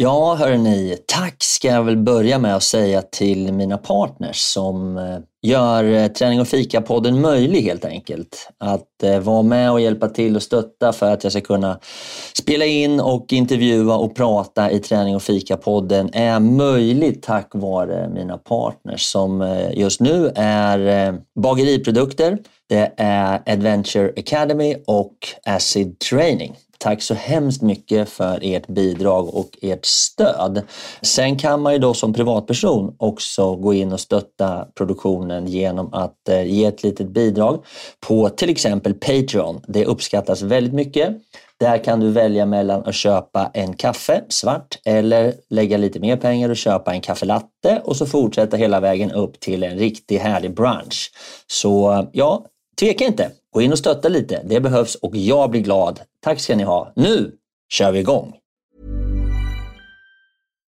Ja, hörni, tack ska jag väl börja med att säga till mina partners som eh, gör eh, Träning och fika-podden möjlig helt enkelt. Att eh, vara med och hjälpa till och stötta för att jag ska kunna spela in och intervjua och prata i Träning och fika-podden är möjligt tack vare mina partners som just nu är Bageriprodukter, det är Adventure Academy och Acid Training. Tack så hemskt mycket för ert bidrag och ert stöd. Sen kan man ju då som privatperson också gå in och stötta produktionen genom att eh, ge ett litet bidrag på till exempel Patreon. Det uppskattas väldigt mycket. Där kan du välja mellan att köpa en kaffe svart eller lägga lite mer pengar och köpa en kaffelatte och så fortsätta hela vägen upp till en riktigt härlig brunch. Så ja, tveka inte. Gå in och stötta lite. Det behövs och jag blir glad. Tack ska ni ha. Nu kör vi igång!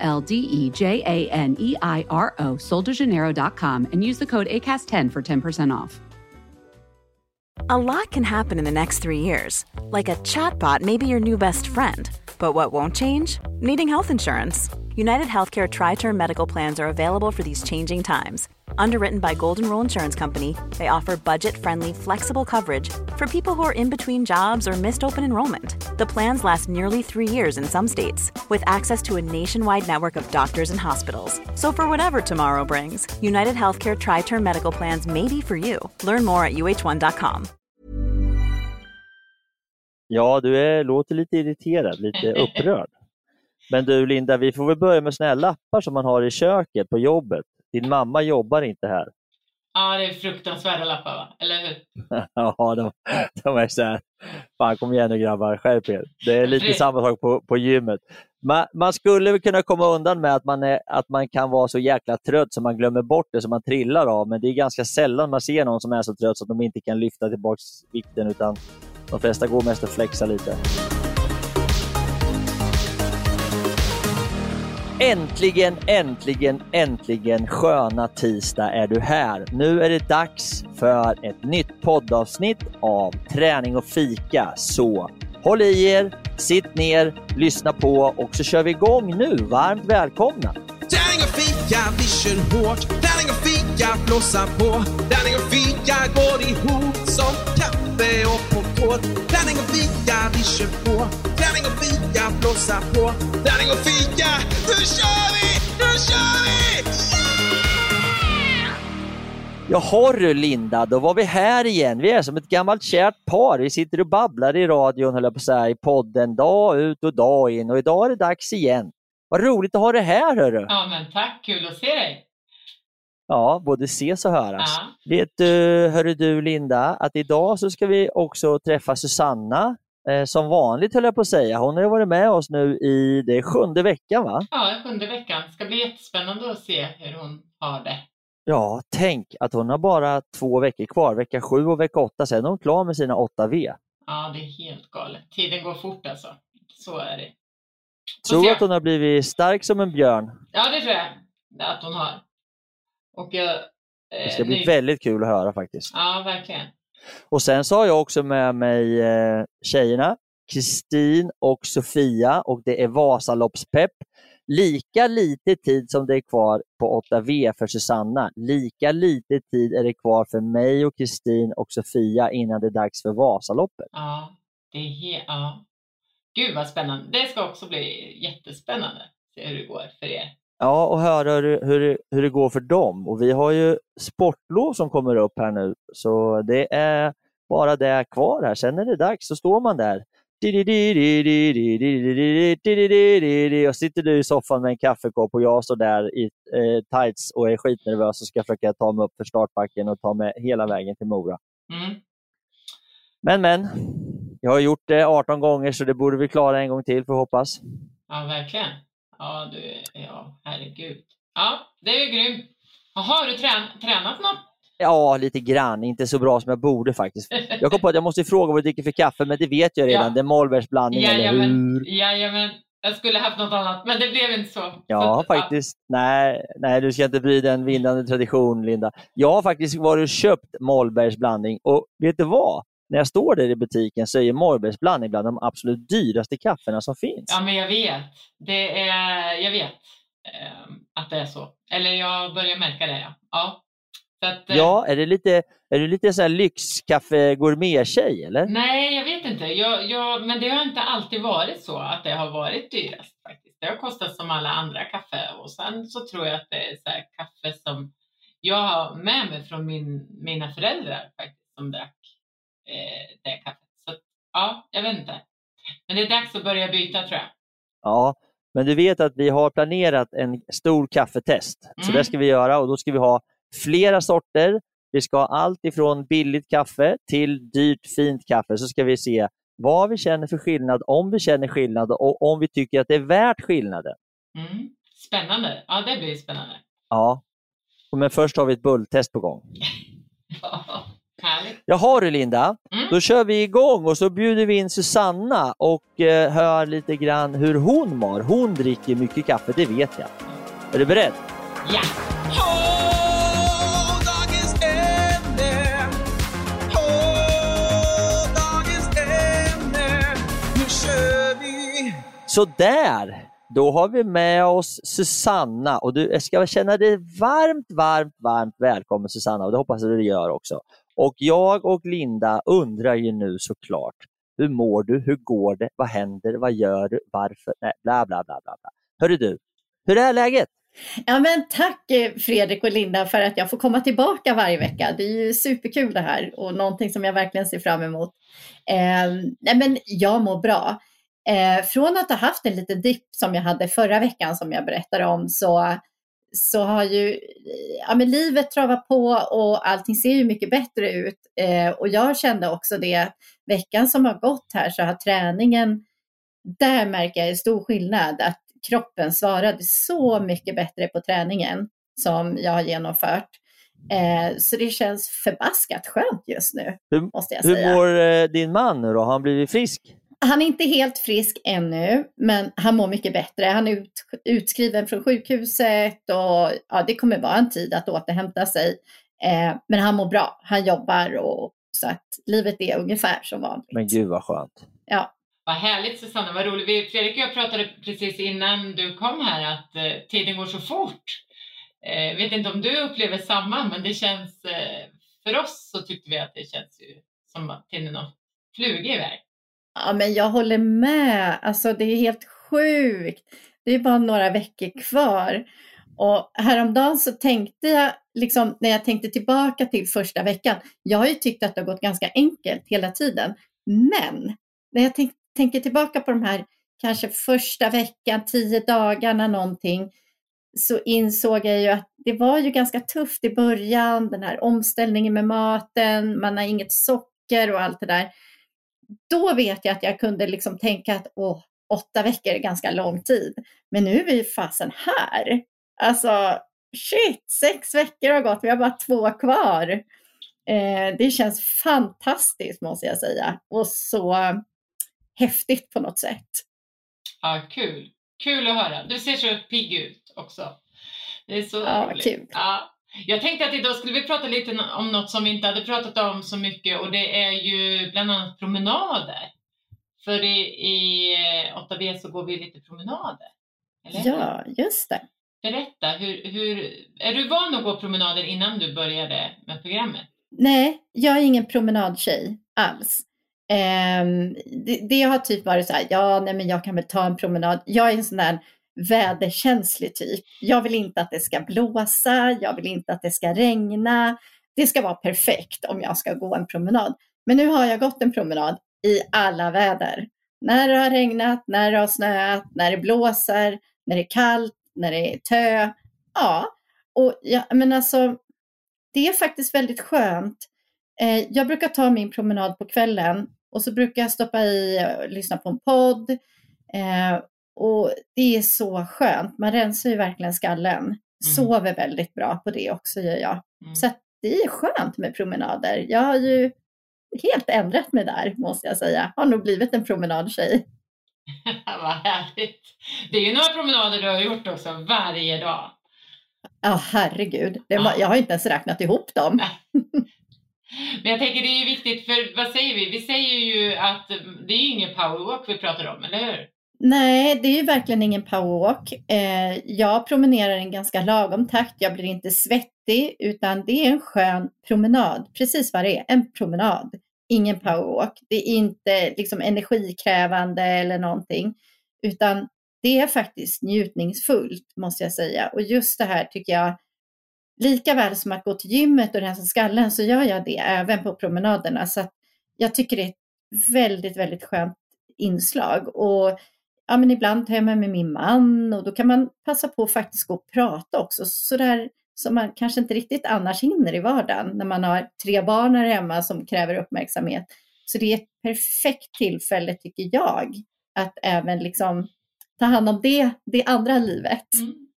L D E J A N E I R O, soldejaneiro.com, and use the code ACAST10 for 10% off. A lot can happen in the next three years. Like a chatbot may be your new best friend. But what won't change? Needing health insurance. United Healthcare Tri Term Medical Plans are available for these changing times Underwritten by Golden Rule Insurance Company, they offer budget-friendly, flexible coverage for people who are in between jobs or missed open enrollment. The plans last nearly three years in some states, with access to a nationwide network of doctors and hospitals. So for whatever tomorrow brings, United Healthcare Tri-Term Medical Plans may be for you. Learn more at uh1.com. Ja, du är, låter lite irriterad, lite upprörd. Men du Linda, vi får väl börja med såna här lappar som man har i köket på jobbet. Din mamma jobbar inte här. Ja, det är fruktansvärda lappar, va? eller hur? ja, de, de är så här. Fan, kom igen nu grabbar, skärp er. Det är lite samma sak på, på gymmet. Man, man skulle kunna komma undan med att man, är, att man kan vara så jäkla trött så man glömmer bort det, så man trillar av. Men det är ganska sällan man ser någon som är så trött så att de inte kan lyfta tillbaka vikten, utan de flesta går mest och flexar lite. Äntligen, äntligen, äntligen sköna tisdag är du här. Nu är det dags för ett nytt poddavsnitt av Träning och fika. Så håll i er, sitt ner, lyssna på och så kör vi igång nu. Varmt välkomna! Träning och fika, vi kör hårt. Träning och fika, blåsa på. Träning och fika går ihop som kaffe och popcorn. Träning och fika, vi kör på. Träning och fika, blåsa på. Träning och fika, nu kör vi! Nu kör vi! Yeah! Jaha du Linda, då var vi här igen. Vi är som ett gammalt kärt par. Vi sitter och babblar i radion, höll jag på att säga, i podden dag ut och dag in. Och idag är det dags igen. Vad roligt att ha dig här hörru! Ja men tack, kul att se dig! Ja, både ses och höras. Ja. Vet du, hörru du Linda, att idag så ska vi också träffa Susanna. Eh, som vanligt höll jag på att säga. Hon har varit med oss nu i det sjunde veckan va? Ja, sjunde veckan. Det ska bli jättespännande att se hur hon har det. Ja, tänk att hon har bara två veckor kvar, vecka sju och vecka åtta. Sen är hon klar med sina 8V. Ja, det är helt galet. Tiden går fort alltså. Så är det. Tror du att hon har blivit stark som en björn? Ja, det tror jag att hon har. Och jag, eh, det ska bli nu... väldigt kul att höra faktiskt. Ja, verkligen. Och sen så har jag också med mig eh, tjejerna, Kristin och Sofia och det är Vasaloppspepp. Lika lite tid som det är kvar på 8V för Susanna, lika lite tid är det kvar för mig och Kristin och Sofia innan det är dags för Vasaloppet. Ja, det är ja. Gud vad spännande. Det ska också bli jättespännande se hur det går för er. Ja, och höra hur, hur, hur det går för dem. Och vi har ju sportlov som kommer upp här nu, så det är bara det kvar här. Sen är det dags, så står man där. Och sitter du i soffan med en kaffekopp och jag står där i eh, tights och är skitnervös och ska försöka ta mig upp för startbacken och ta mig hela vägen till Mora. Mm. Men men, jag har gjort det 18 gånger så det borde vi klara en gång till får hoppas. Ja, verkligen. Ja, du, ja, herregud. Ja, det är grymt. Har du trän tränat något? Ja, lite grann. Inte så bra som jag borde faktiskt. Jag kom på att jag måste fråga vad du dricker för kaffe, men det vet jag redan. Ja. Det är Mollbergsblandning, eller Jajamän, hur? jajamän. Jag skulle haft något annat, men det blev inte så. Ja, så, faktiskt. Nej, nej, du ska inte bry dig en vinnande tradition, Linda. Jag har faktiskt varit och köpt blandning och vet du vad? När jag står där i butiken så är Mollbergs blandning bland de absolut dyraste kaffena som finns. Ja, men jag vet. Det är, jag vet eh, att det är så. Eller jag börjar märka det, ja. ja. Att, eh, Ja, är, det lite, är du lite så här lyxkaffe gourmet-tjej eller? Nej, jag vet inte. Jag, jag, men det har inte alltid varit så att det har varit dyrast faktiskt. Det har kostat som alla andra kaffe och sen så tror jag att det är så kaffe som jag har med mig från min, mina föräldrar faktiskt som drack eh, det kaffet. Så ja, jag vet inte. Men det är dags att börja byta tror jag. Ja, men du vet att vi har planerat en stor kaffetest. Så Mm. det ska vi göra och då ska vi ha flera sorter. Vi ska ha allt ifrån billigt kaffe till dyrt fint kaffe. Så ska vi se vad vi känner för skillnad, om vi känner skillnad och om vi tycker att det är värt skillnaden. Mm. Spännande. Ja, det blir spännande. Ja, men först har vi ett bulltest på gång. Härligt. Jaha du Linda, Mm. då kör vi igång och så bjuder vi in Susanna och eh, hör lite grann hur hon mår. Hon dricker mycket kaffe, det vet jag. Är du beredd? Ja! Så där, då har vi med oss Susanna och du ska känna dig varmt, varmt, varmt välkommen Susanna och det hoppas jag du gör också. Och jag och Linda undrar ju nu såklart, hur mår du? Hur går det? Vad händer? Vad gör du? Varför? Nej, bla, bla, bla, bla. bla. Hörru du, hur är läget? Ja, men tack eh, Fredrik och Linda för att jag får komma tillbaka varje vecka. Det är ju superkul det här och någonting som jag verkligen ser fram emot. Eh, nej, men jag mår bra. Eh, från att ha haft en liten dipp som jag hade förra veckan som jag berättade om så, så har ju ja, men livet travat på och allting ser ju mycket bättre ut. Eh, och jag kände också det veckan som har gått här så har träningen, där märker jag en stor skillnad. Att kroppen svarade så mycket bättre på träningen som jag har genomfört. Eh, så det känns förbaskat skönt just nu, Hur, måste jag hur säga. mår eh, din man nu då? Har han blivit frisk? Han är inte helt frisk ännu, men han mår mycket bättre. Han är ut, utskriven från sjukhuset och ja, det kommer vara en tid att återhämta sig. Eh, men han mår bra, han jobbar och så att livet är ungefär som vanligt. Men gud vad skönt. Ja. Vad härligt Susanna, vad roligt. Vi, Fredrik och jag pratade precis innan du kom här att eh, tiden går så fort. Eh, vet inte om du upplever samma, men det känns, eh, för oss så tyckte vi att det känns ju som att tiden har flugit iväg. Ja, men jag håller med. Alltså det är helt sjukt. Det är bara några veckor kvar. Och häromdagen så tänkte jag, liksom, när jag tänkte tillbaka till första veckan, jag har ju tyckt att det har gått ganska enkelt hela tiden. Men när jag tänk, tänker tillbaka på de här kanske första veckan, tio dagarna någonting, så insåg jag ju att det var ju ganska tufft i början, den här omställningen med maten, man har inget socker och allt det där då vet jag att jag kunde liksom tänka att åh, åtta veckor är ganska lång tid. Men nu är vi fasen här. Alltså, shit, sex veckor har gått, vi har bara två kvar. Eh, det känns fantastiskt måste jag säga. Och så häftigt på något sätt. Ja, kul. Kul att höra. Du ser så pigg ut också. Det är så Ja, roligt. kul. Ja. Jag tänkte att idag skulle vi prata lite om något som vi inte hade pratat om så mycket och det är ju bland annat promenader. För i, i eh, 8B så går vi lite promenader. Eller? Ja, just det. Berätta, hur, hur, är du van att gå promenader innan du började med programmet? Nej, jag är ingen promenadtjej alls. Ehm, det, det har typ varit så här, ja, nej, men jag kan väl ta en promenad. Jag är en sån där väderkänslig typ. Jag vill inte att det ska blåsa, jag vill inte att det ska regna. Det ska vara perfekt om jag ska gå en promenad. Men nu har jag gått en promenad i alla väder. När det har regnat, när det har snöat, när det blåser, när det är kallt, när det är tö. Ja, och jag, men alltså, det är faktiskt väldigt skönt. Eh, jag brukar ta min promenad på kvällen och så brukar jag stoppa i och lyssna på en podd. Eh, och det är så skönt. Man rensar ju verkligen skallen. Sover väldigt bra på det också gör jag. Mm. Så det är skönt med promenader. Jag har ju helt ändrat mig där måste jag säga. Har nog blivit en promenadtjej. Vad härligt. Det är ju några promenader du har gjort också varje dag. Ja, herregud. Det, Ja. Jag har inte ens räknat ihop dem. Men jag tänker det är ju viktigt, för vad säger vi? Vi säger ju att det är ju ingen powerwalk vi pratar om, eller hur? Nej, det är ju verkligen ingen powerwalk. Eh, jag promenerar i en ganska lagom takt. Jag blir inte svettig, utan det är en skön promenad. Precis vad det är, en promenad. Ingen powerwalk. Det är inte liksom energikrävande eller någonting, utan det är faktiskt njutningsfullt, måste jag säga. Och just det här tycker jag, lika väl som att gå till gymmet och rensa skallen, så gör jag det även på promenaderna. Så att jag tycker det är ett väldigt, väldigt skönt inslag. Och ja, men ibland tar jag med mig min man och då kan man passa på att faktiskt gå och prata också. Sådär som man kanske inte riktigt annars hinner i vardagen när man har tre barn här hemma som kräver uppmärksamhet. Så det är ett perfekt tillfälle tycker jag att även liksom ta hand om det, det andra livet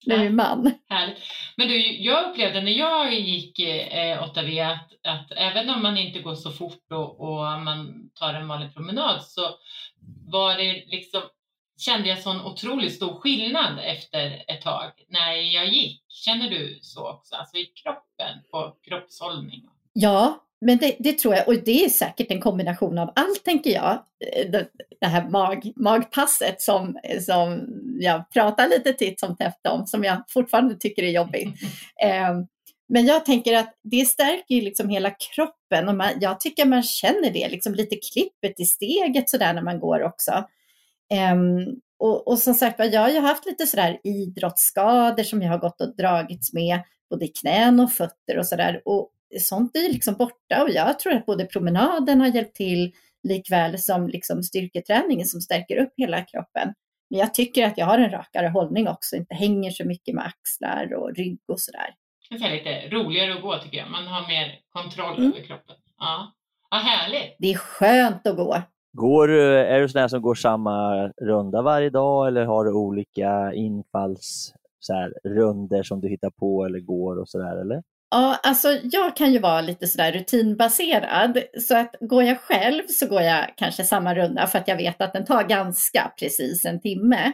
Mm. med min man. Härligt. Men du, jag upplevde när jag gick eh, 8V att, att även om man inte går så fort och, och man tar en vanlig promenad så var det liksom, kände jag sån otroligt stor skillnad efter ett tag när jag gick. Känner du så också? Alltså i kroppen, på kroppshållning? Ja, men det, det tror jag. Och det är säkert en kombination av allt, tänker jag. Eh, Det, det här mag, magpasset som, som jag pratar lite titt som tätt om, som jag fortfarande tycker är jobbigt. Eh, men jag tänker att det stärker liksom hela kroppen och man, jag tycker man känner det, liksom lite klippet i steget sådär när man går också. Ehm, och, och som sagt jag har ju haft lite sådär idrottsskador som jag har gått och dragits med, både i knän och fötter och sådär. Och sånt är liksom borta och jag tror att både promenaden har hjälpt till likväl som liksom styrketräningen som stärker upp hela kroppen. Men jag tycker att jag har en rakare hållning också, inte hänger så mycket med axlar och rygg och sådär. Det är lite roligare att gå tycker jag. Man har mer kontroll Mm. över kroppen. Ja. ja, härligt. Det är skönt att gå. Går, du- är du sån här som går samma runda varje dag eller har du olika infalls så här, runder som du hittar på eller går och sådär eller? Ja, alltså jag kan ju vara lite sådär rutinbaserad. Så att går jag själv så går jag kanske samma runda för att jag vet att den tar ganska precis en timme.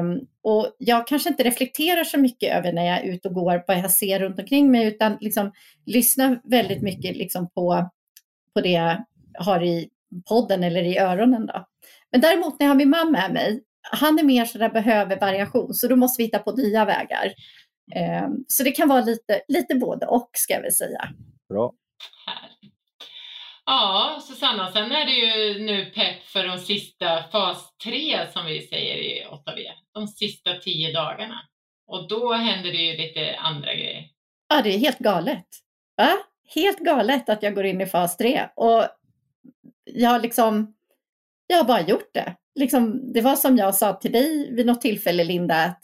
Um, och jag kanske inte reflekterar så mycket över när jag är ute och går vad jag ser runt omkring mig utan liksom lyssnar väldigt mycket liksom på, på det jag har i podden eller i öronen. Då. Men däremot när jag har min man med mig, han är mer sådär behöver variation så då måste vi hitta på nya vägar. Ehm, Så det kan vara lite, lite både och ska jag väl säga. Bra. Ja, Susanna, sen är det ju nu pepp för de sista fas 3 som vi säger i 8V. De sista tio dagarna. Och då händer det ju lite andra grejer. Ja, det är helt galet. Va? Helt galet att jag går in i fas 3. Och jag har liksom, jag har bara gjort det. Liksom, det var som jag sa till dig vid något tillfälle, Linda, att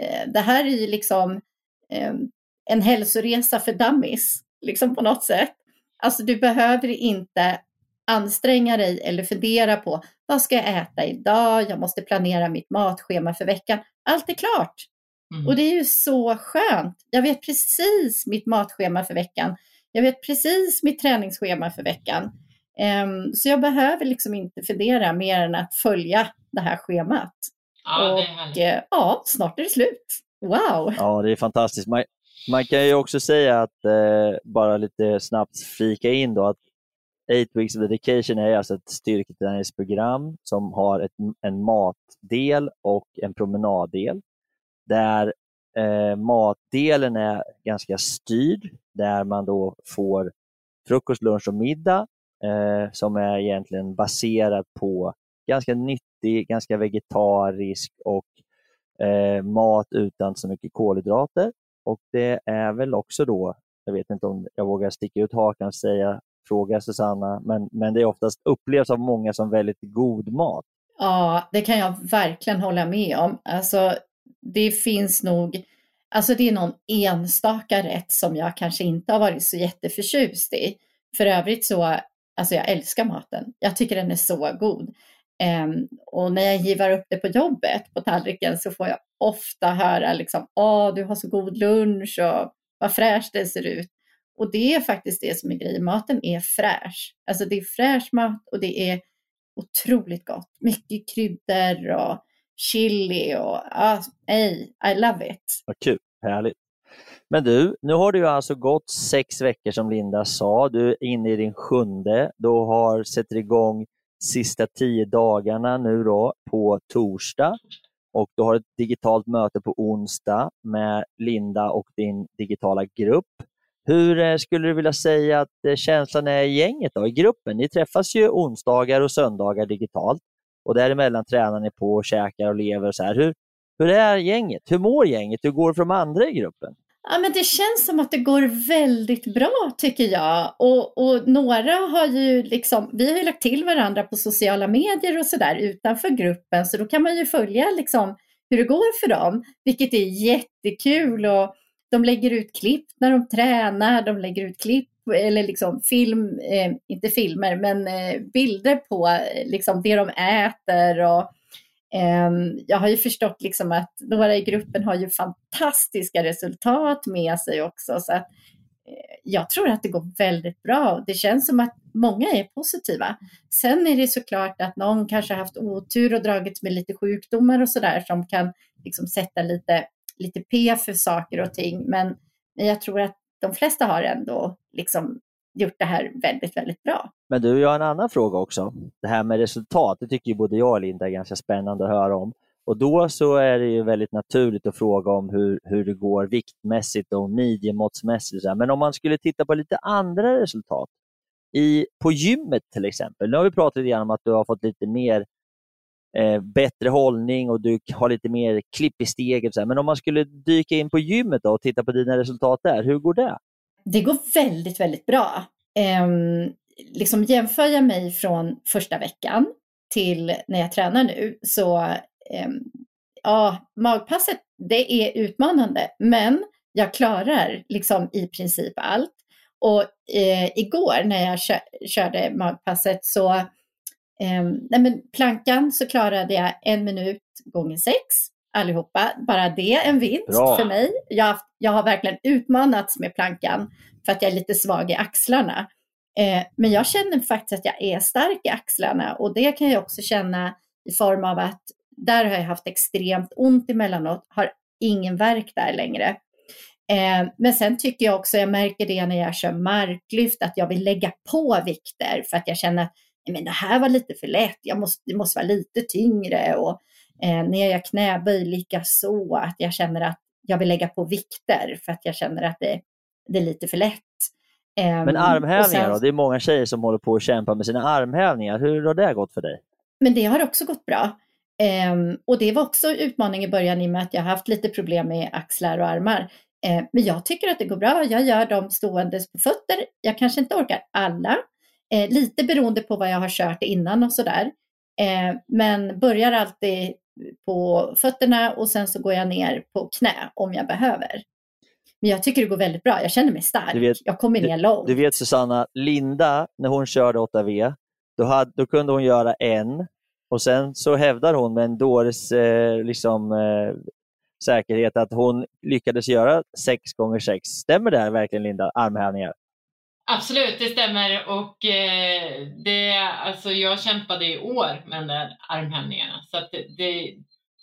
eh, det här är ju liksom eh, en hälsoresa för dummies, liksom på något sätt. Alltså du behöver inte anstränga dig eller fundera på vad ska jag äta idag? Jag måste planera mitt matschema för veckan. Allt är klart. Mm. Och det är ju så skönt. Jag vet precis mitt matschema för veckan. Jag vet precis mitt träningsschema för veckan. Ehm, så jag behöver liksom inte fundera mer än att följa det här schemat. Ja, det är och eh, ja, snart är det slut. Wow! Ja, det är fantastiskt. Man, man kan ju också säga att, eh, bara lite snabbt flika in då, att 8 Weeks of Dedication är alltså ett styrketräningsprogram som har ett, en matdel och en promenaddel. Där eh, matdelen är ganska styrd, där man då får frukost, lunch och middag eh, som är egentligen baserad på ganska nyttig, ganska vegetarisk och eh, mat utan så mycket kolhydrater. Och det är väl också då, jag vet inte om jag vågar sticka ut hakan och säga, fråga Susanna, men, men det är oftast upplevs av många som väldigt god mat. Ja, det kan jag verkligen hålla med om. Alltså, det finns nog, alltså det är någon enstaka rätt som jag kanske inte har varit så jätteförtjust i. För övrigt så, alltså jag älskar maten. Jag tycker den är så god. Um, och när jag givar upp det på jobbet på tallriken så får jag ofta höra liksom, åh du har så god lunch och vad fräscht det ser ut. Och det är faktiskt det som är grejen, maten är fräsch. Alltså det är fräsch mat och det är otroligt gott. Mycket kryddor och chili och ah, hey, I love it. Vad kul, härligt. Men du, nu har det ju alltså gått sex veckor som Linda sa. Du är inne i din sjunde. Du har sätter igång sista tio dagarna nu då på torsdag och du har ett digitalt möte på onsdag med Linda och din digitala grupp. Hur eh, skulle du vilja säga att eh, känslan är i gänget, då, i gruppen? Ni träffas ju onsdagar och söndagar digitalt och däremellan tränar ni på och käkar och lever. Och så här. Hur, hur är gänget? Hur mår gänget? Hur går det för de andra i gruppen? Ja, men det känns som att det går väldigt bra tycker jag. Och, och några har ju liksom, vi har ju lagt till varandra på sociala medier och sådär utanför gruppen, så då kan man ju följa liksom hur det går för dem, vilket är jättekul. Och de lägger ut klipp när de tränar, de lägger ut klipp eller liksom film, eh, inte filmer, men eh, bilder på eh, liksom det de äter och Ehm, jag har ju förstått liksom att några i gruppen har ju fantastiska resultat med sig också. Så att eh, jag tror att det går väldigt bra. Det känns som att många är positiva. Sen är det såklart att någon kanske haft otur och dragits med lite sjukdomar och sådär som kan liksom sätta lite, lite P för saker och ting. Men jag tror att de flesta har ändå liksom gjort det här väldigt, väldigt bra. Men du, jag har en annan fråga också. Det här med resultat, det tycker ju både jag och Linda är ganska spännande att höra om. Och då så är det ju väldigt naturligt att fråga om hur, hur det går viktmässigt och midjemåttsmässigt. Men om man skulle titta på lite andra resultat, i, på gymmet till exempel. Nu har vi pratat lite om att du har fått lite mer eh, bättre hållning och du har lite mer klipp i steget. Men om man skulle dyka in på gymmet och titta på dina resultat där, hur går det? Det går väldigt, väldigt bra. Eh, liksom jämför jag mig från första veckan till när jag tränar nu så eh, ja, magpasset det är utmanande men jag klarar liksom i princip allt. Och eh, igår när jag kö körde magpasset så eh, nej men plankan så klarade jag en minut gånger sex allihopa. Bara det en vinst Bra. för mig. Jag, jag har verkligen utmanats med plankan för att jag är lite svag i axlarna. Eh, men jag känner faktiskt att jag är stark i axlarna och det kan jag också känna i form av att där har jag haft extremt ont emellanåt, har ingen verk där längre. Eh, men sen tycker jag också, jag märker det när jag kör marklyft, att jag vill lägga på vikter för att jag känner att men det här var lite för lätt, jag måste, det måste vara lite tyngre. Och eh, när jag gör knäböj lika så att jag känner att jag vill lägga på vikter för att jag känner att det, det är lite för lätt. Men ehm, armhävningar sen, då? Det är många tjejer som håller på att kämpa med sina armhävningar. Hur har det gått för dig? Men det har också gått bra. Um, och det var också utmaning i början i och med att jag haft lite problem med axlar och armar. Uh, men jag tycker att det går bra. Jag gör dem ståendes på fötter. Jag kanske inte orkar alla. Uh, lite beroende på vad jag har kört innan och sådär. Uh, men börjar alltid på fötterna och sen så går jag ner på knä om jag behöver. Men jag tycker det går väldigt bra. Jag känner mig stark. Vet, jag kommer ner långt. Du vet Susanna, Linda, när hon körde 8V, då, hade, då kunde hon göra en och sen så hävdar hon med en dåres eh, liksom, eh, säkerhet att hon lyckades göra 6 gånger 6 Stämmer det här verkligen Linda, armhävningar? Absolut, det stämmer. Och eh, det, alltså jag kämpade i år med de där armhävningarna. Så det, det,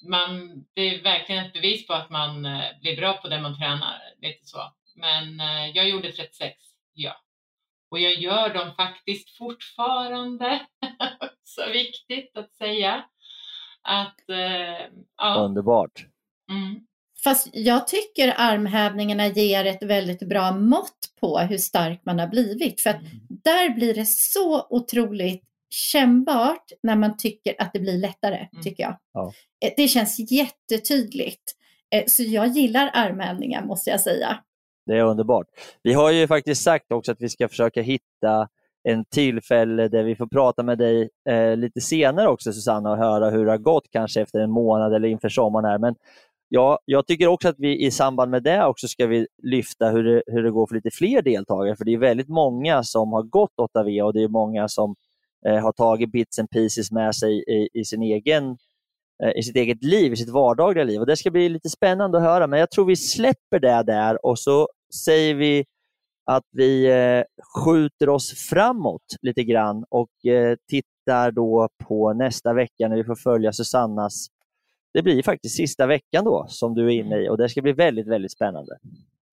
man, det är verkligen ett bevis på att man eh, blir bra på det man tränar. Lite så. Men eh, jag gjorde 36, ja. Och jag gör dem faktiskt fortfarande. så viktigt att säga. Att, eh, ja. Underbart. Mm. Fast jag tycker armhävningarna ger ett väldigt bra mått på hur stark man har blivit. För att mm. där blir det så otroligt kännbart när man tycker att det blir lättare, mm. tycker jag. Ja. Eh, det känns jättetydligt. Eh, så jag gillar armhävningar måste jag säga. Det är underbart. Vi har ju faktiskt sagt också att vi ska försöka hitta en tillfälle där vi får prata med dig eh, lite senare också Susanna och höra hur det har gått kanske efter en månad eller inför sommaren. Här. Men ja, jag tycker också att vi i samband med det också ska vi lyfta hur det, hur det går för lite fler deltagare. För det är väldigt många som har gått 8V och det är många som eh, har tagit bits and pieces med sig i, i sin egen eh, i sitt eget liv, i sitt vardagliga liv. Och Det ska bli lite spännande att höra, men jag tror vi släpper det där och så säger vi att vi eh, skjuter oss framåt lite grann och eh, tittar då på nästa vecka när vi får följa Susannas det blir faktiskt sista veckan då som du är inne i och det ska bli väldigt, väldigt spännande.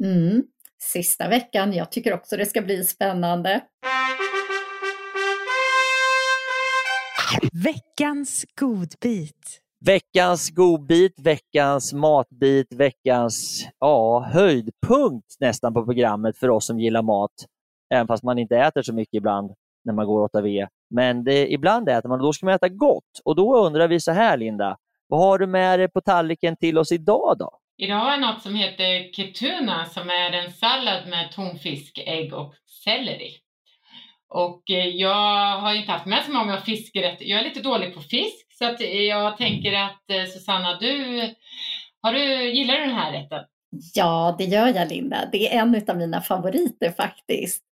Mm. Sista veckan, jag tycker också det ska bli spännande. Veckans godbit. Veckans godbit, veckans matbit, veckans ja, höjdpunkt nästan på programmet för oss som gillar mat. Även fast man inte äter så mycket ibland när man går 8V. Men det, ibland äter man och då ska man äta gott. Och då undrar vi så här Linda, vad har du med dig på tallriken till oss idag då? Idag har jag något som heter ketuna som är en sallad med tonfisk, ägg och selleri. Och eh, jag har inte haft med så många fiskrätter. Jag är lite dålig på fisk så att jag tänker att eh, Susanna, du, har du, gillar du den här rätten? Ja, det gör jag Linda. Det är en av mina favoriter faktiskt.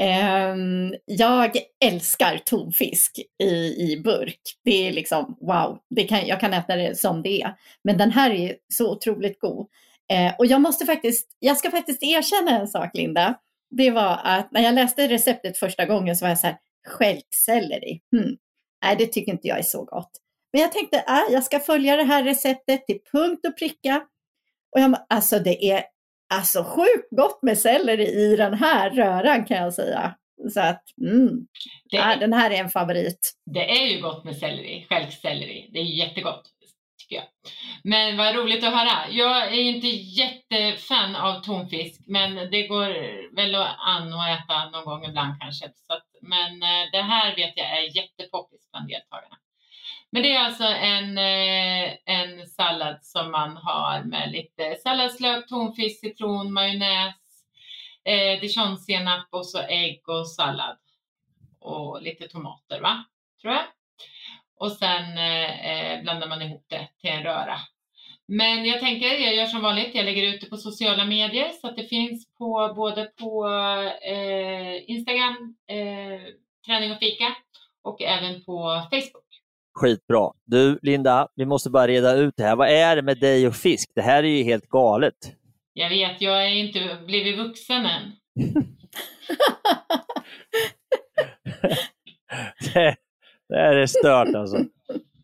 Ehm, jag älskar tonfisk i, i burk. Det är liksom wow, det kan, jag kan äta det som det är. Men den här är så otroligt god. Eh, och jag måste faktiskt, jag ska faktiskt erkänna en sak Linda. Det var att när jag läste receptet första gången så var jag så här, stjälkselleri. Hmm. Nej, det tycker inte jag är så gott. Men jag tänkte, äh, jag ska följa det här receptet till punkt och pricka. Och jag, alltså det är alltså sjukt gott med selleri i den här röran kan jag säga. Så att, mm, Det ja, den här är en favorit. det är ju gott med selleri, stjälkselleri. Det är jättegott, tycker jag. Men vad roligt att höra. Jag är inte jättefan av tonfisk, men det går väl an att äta någon gång ibland kanske. Så att, men eh, det här vet jag är jättepoppis bland deltagarna. Men det är alltså en, eh, en sallad som man har med lite salladslök, tonfisk, citron, majonnäs, eh, dijonsenap och så ägg och sallad. Och lite tomater va? Tror jag. Och sen eh, eh, blandar man ihop det till en röra. Men jag tänker, jag gör som vanligt, jag lägger ut det på sociala medier så att det finns på både på eh, Instagram, eh, träning och fika och även på Facebook. Skitbra. Du Linda, vi måste bara reda ut det här. Vad är det med dig och fisk? Det här är ju helt galet. Jag vet, jag är inte blivit vuxen än. Det, det här är stört alltså.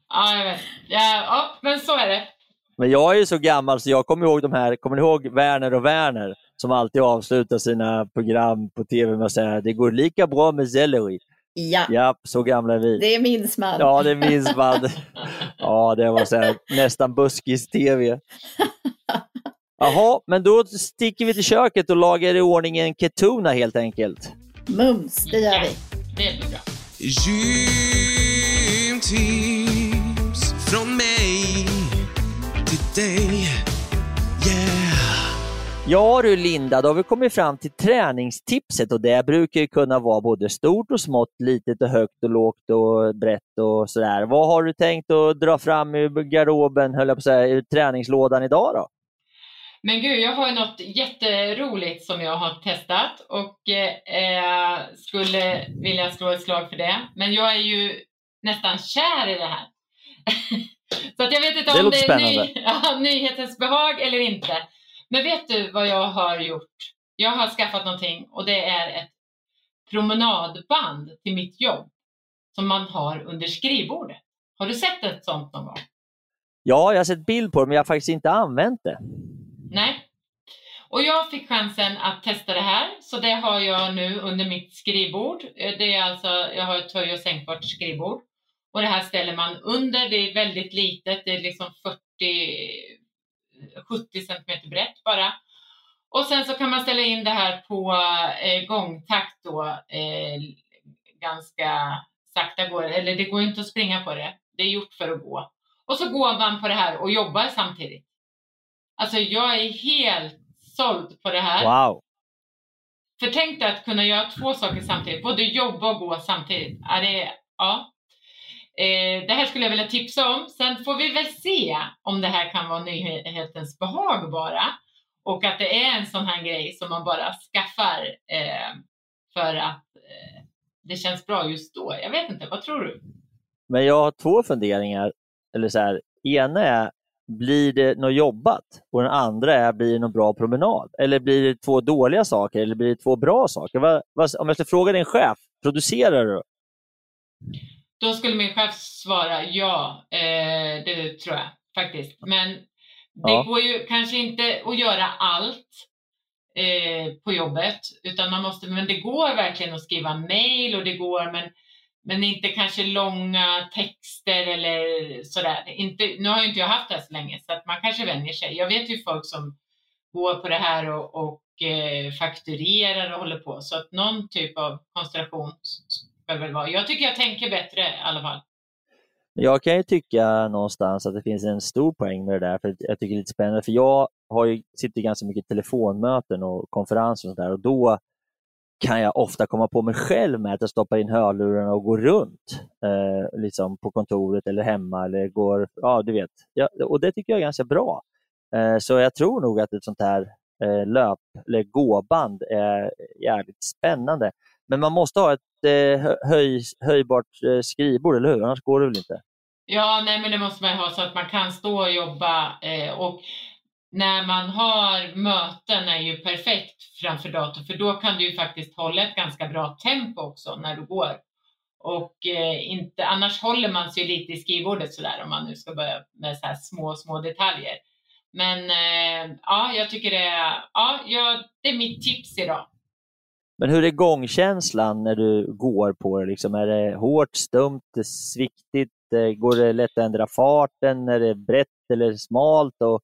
Ja, jag vet. Ja, ja, men så är det. Men jag är ju så gammal så jag kommer ihåg de här, kommer ni ihåg Werner och Werner? Som alltid avslutar sina program på tv med att säga det går lika bra med selleri. Ja, Ja, så gamla är vi. det minns man. Ja, det minns man. Ja, det var så här, nästan buskis-tv. Jaha, men då sticker vi till köket och lagar i ordning en ketuna helt enkelt. Mums, det gör vi. Det blir bra. Gymtips från mig till dig Ja du Linda, då har vi kommit fram till träningstipset och det brukar ju kunna vara både stort och smått, litet och högt och lågt och brett och sådär. Vad har du tänkt att dra fram ur garderoben, höll jag på att säga, ur träningslådan idag då? Men gud, jag har något jätteroligt som jag har testat och eh, skulle vilja slå ett slag för det. Men jag är ju nästan kär i det här. Så att jag vet inte Det om det är ny, ja, nyhetens behag eller inte. Men vet du vad jag har gjort? Jag har skaffat någonting och det är ett promenadband till mitt jobb som man har under skrivbordet. Har du sett ett sånt någon gång? Ja, jag har sett bild på det, men jag har faktiskt inte använt det. Nej. Och jag fick chansen att testa det här, så det har jag nu under mitt skrivbord. Eh, Det är alltså, jag har ett höj och sänkbart skrivbord. Och det här ställer man under, det är väldigt litet, det är liksom 40, 70 centimeter brett bara. Och sen så kan man ställa in det här på eh, gångtakt då, eh, ganska sakta går eller det går inte att springa på det. Det är gjort för att gå. Och så går man på det här och jobbar samtidigt. Alltså jag är helt såld på det här. Wow! För tänk dig att kunna göra två saker samtidigt, både jobba och gå samtidigt. Ja, det, ja. Eh, det här skulle jag vilja tipsa om. Sen får vi väl se om det här kan vara nyhetens behag bara. Och att det är en sån här grej som man bara skaffar eh, för att eh, det känns bra just då. Jag vet inte, vad tror du? Men jag har två funderingar. Eller så här, ena är, blir det något jobbat? Och den andra är, blir det någon bra promenad? Eller blir det två dåliga saker eller blir det två bra saker? Vad, vad, om jag ska fråga din chef, producerar du? Då skulle min chef svara ja, eh, det tror jag faktiskt. Men det Ja. går ju kanske inte att göra allt eh, på jobbet, utan man måste, men det går verkligen att skriva mail och det går, men, men inte kanske långa texter eller sådär. Inte, nu har ju inte jag haft det här så länge, så att man kanske vänjer sig. Jag vet ju folk som går på det här och, och eh, fakturerar och håller på, så att någon typ av konstellation ska väl vara. Jag tycker jag tänker bättre i alla fall. Jag kan ju tycka någonstans att det finns en stor poäng med det där, för jag tycker det är lite spännande. För jag har ju, sitter ganska mycket i telefonmöten och konferenser och sådär och då kan jag ofta komma på mig själv med att jag stoppar in hörlurarna och går runt eh, liksom på kontoret eller hemma. eller går, ja du vet. Ja, och Det tycker jag är ganska bra. Eh, så jag tror nog att ett sånt här eh, löp eller gåband är jävligt spännande. Men man måste ha ett höj, höjbart eh, skrivbord, eller hur? Annars går det väl inte? Ja, nej, men det måste man ju ha så att man kan stå och jobba eh, och när man har möten är ju perfekt framför datorn för då kan du ju faktiskt hålla ett ganska bra tempo också när du går. Och eh, inte, annars håller man sig lite i skrivbordet sådär om man nu ska börja med så här små, små detaljer. Men eh, ja, jag tycker det är, ja, jag, det är mitt tips idag. Men hur är gångkänslan när du går på det? Liksom, är det hårt, stumt, sviktigt? Eh, går det lätt att ändra farten? Är det brett eller smalt? Och...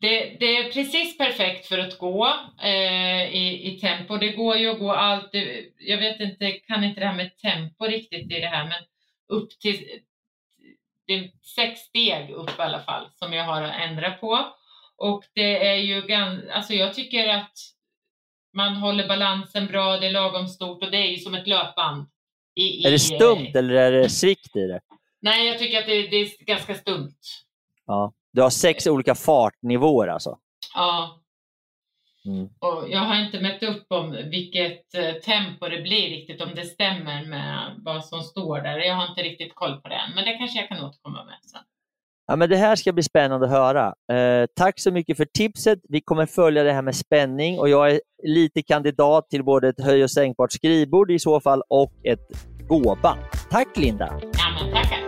Det, det är precis perfekt för att gå eh, i, i tempo. Det går ju att gå allt. Jag vet inte, kan inte det här med tempo riktigt i det här, men upp till det är sex steg upp i alla fall som jag har att ändra på. Och det är ju ganska, alltså jag tycker att man håller balansen bra, det är lagom stort och det är ju som ett löpband. I, Är det stumt eller är det svikt i det? Nej, jag tycker att det, det är ganska stumt. Ja. Du har sex olika fartnivåer alltså? Ja, Mm. Och jag har inte mätt upp om vilket eh, tempo det blir riktigt, om det stämmer med vad som står där. Jag har inte riktigt koll på det än, men det kanske jag kan återkomma med sen. Ja, men det här ska bli spännande att höra. Eh, tack så mycket för tipset. Vi kommer följa det här med spänning och jag är lite kandidat till både ett höj och sänkbart skrivbord i så fall och ett gåband. Tack Linda! Ja, men tackar!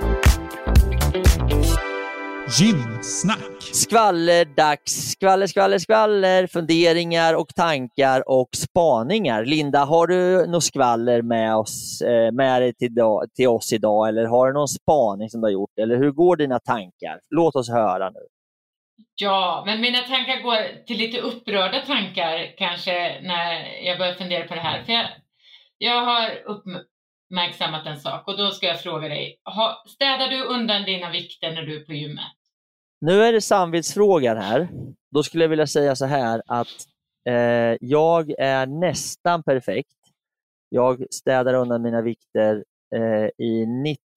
Gymsnack. Skvallerdags, skvaller, skvaller, skvaller, funderingar och tankar och spaningar. Linda, har du något skvaller med, oss, eh, med dig till, till oss idag eller har du någon spaning som du har gjort? Eller hur går dina tankar? Låt oss höra nu. Ja, men mina tankar går till lite upprörda tankar kanske när jag börjar fundera på det här. För jag, jag har uppmärksammat en sak och då ska jag fråga dig. Ha, städar du undan dina vikter när du är på gymmet? Nu är det samvetsfrågan här. Då skulle jag vilja säga så här att eh, jag är nästan perfekt. Jag städar undan mina vikter eh, i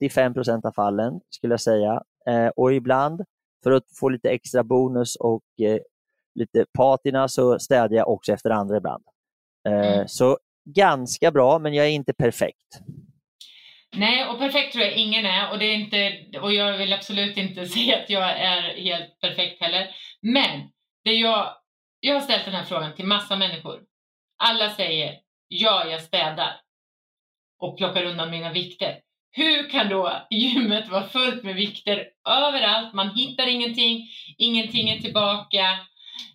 95 procent av fallen, skulle jag säga. Eh, och ibland, för att få lite extra bonus och eh, lite patina, så städar jag också efter andra ibland. Eh, Mm. Så ganska bra, men jag är inte perfekt. Nej, och perfekt tror jag ingen är och, det är inte, och jag vill absolut inte säga att jag är helt perfekt heller. Men det jag, jag har ställt den här frågan till massa människor. Alla säger ja, jag städar och plockar undan mina vikter. Hur kan då gymmet vara fullt med vikter överallt? Man hittar ingenting, ingenting är tillbaka.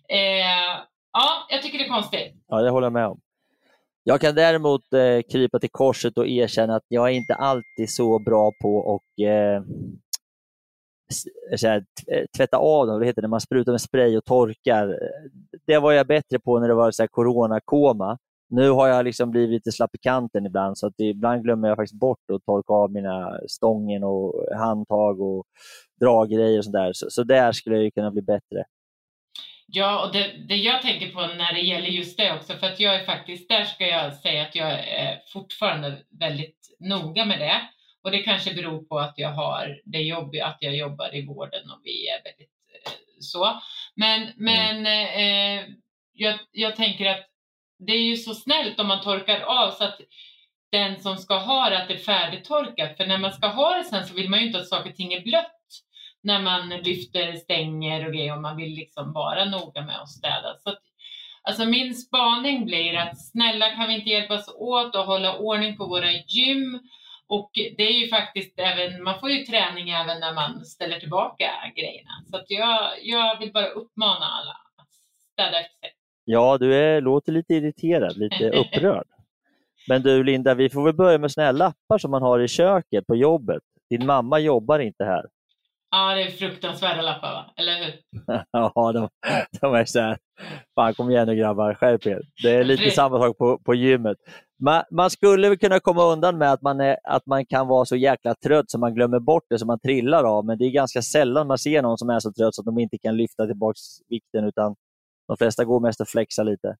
Eh, ja, jag tycker det är konstigt. Ja, det håller jag med om. Jag kan däremot eh, krypa till korset och erkänna att jag är inte alltid så bra på att eh, här, eh, tvätta av dem, det heter det, man sprutar med spray och torkar. Det var jag bättre på när det var så här coronakoma. Nu har jag liksom blivit lite slapp i kanten ibland, så att det, ibland glömmer jag faktiskt bort att torka av mina stången och handtag och draggrejer och sånt där. Så, så där skulle jag ju kunna bli bättre. Ja, och det, det jag tänker på när det gäller just det också, för att jag är faktiskt, där ska jag säga att jag är fortfarande väldigt noga med det. Och det kanske beror på att jag har det jobb, att jag jobbar i vården och vi är väldigt eh, så. Men, men eh, jag, jag tänker att det är ju så snällt om man torkar av så att den som ska ha det, att det är färdigtorkat. För när man ska ha det sen så vill man ju inte att saker och ting är blött när man lyfter stänger och grejer och man vill liksom vara noga med att städa. Så att, alltså min spaning blir att snälla kan vi inte hjälpas åt och hålla ordning på våra gym och det är ju faktiskt även, man får ju träning även när man ställer tillbaka grejerna. Så att jag, jag vill bara uppmana alla att städa efter sig. Ja, du är, låter lite irriterad, lite upprörd. Men du Linda, vi får väl börja med såna här lappar som man har i köket på jobbet. Din mamma jobbar inte här. Ja, det är fruktansvärda lappar va? Eller hur? ja, de, de är så här. Fan, kom igen nu grabbar, skärp er. Det är lite samma sak på, på gymmet. Man, man skulle väl kunna komma undan med att man, är, att man kan vara så jäkla trött så man glömmer bort det, så man trillar av. Men det är ganska sällan man ser någon som är så trött så att de inte kan lyfta tillbaka vikten, utan de flesta går mest och flexar lite.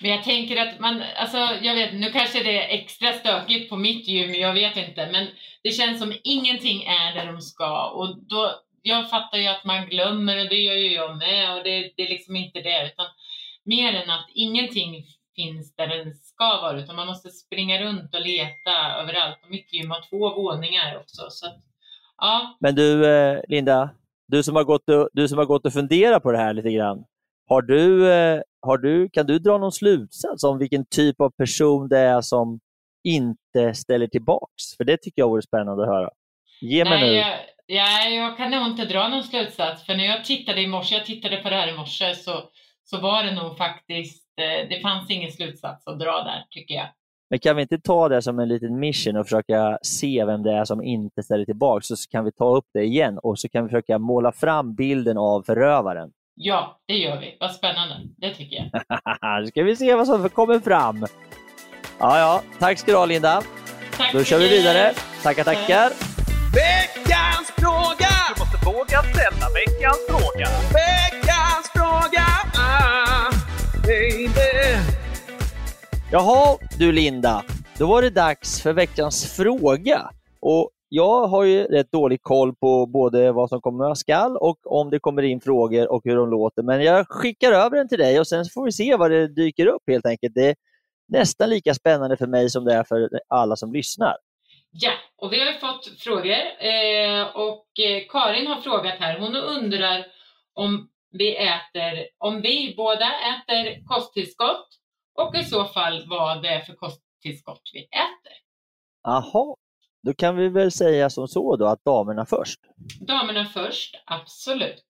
Men jag tänker att man, alltså jag vet, nu kanske det är extra stökigt på mitt gym, jag vet inte, men det känns som ingenting är där de ska och då, jag fattar ju att man glömmer och det gör ju jag med och det, det är liksom inte det, utan mer än att ingenting finns där den ska vara, utan man måste springa runt och leta överallt. Och mitt gym har två våningar också, så att, ja, Men du eh, Linda, du som, har gått och, du som har gått och funderat på det här lite grann. Har du, eh, har du, kan du dra någon slutsats om vilken typ av person det är som inte ställer tillbaks? För det tycker jag vore spännande att höra. Ge mig Nej, nu. jag, ja, jag kan nog inte dra någon slutsats. För när jag tittade i morse, jag tittade på det här i morse, så, så var det nog faktiskt, eh, det fanns ingen slutsats att dra där, tycker jag. Men kan vi inte ta det som en liten mission och försöka se vem det är som inte ställer tillbaks, så kan vi ta upp det igen och så kan vi försöka måla fram bilden av förövaren. Ja, det gör vi. Vad spännande. Det tycker jag. nu ska vi se vad som kommer fram. Ja, ja. Tack ska du ha Linda. Tack Då så kör vi vidare. Tackar, tackar. Veckans fråga! Du måste våga ställa veckans fråga. Veckans fråga! Ah, baby. Jaha, du Linda. Då var det dags för veckans fråga. Och jag har ju rätt dålig koll på både vad som kommer skall och om det kommer in frågor och hur de låter. Men jag skickar över den till dig och sen får vi se vad det dyker upp helt enkelt. Det är nästan lika spännande för mig som det är för alla som lyssnar. Ja, och vi har ju fått frågor eh, och eh, Karin har frågat här. Hon undrar om vi äter, om vi båda äter kosttillskott och i så fall vad det är för kosttillskott vi äter. Jaha, då kan vi väl säga som så då att damerna först. Damerna först, absolut.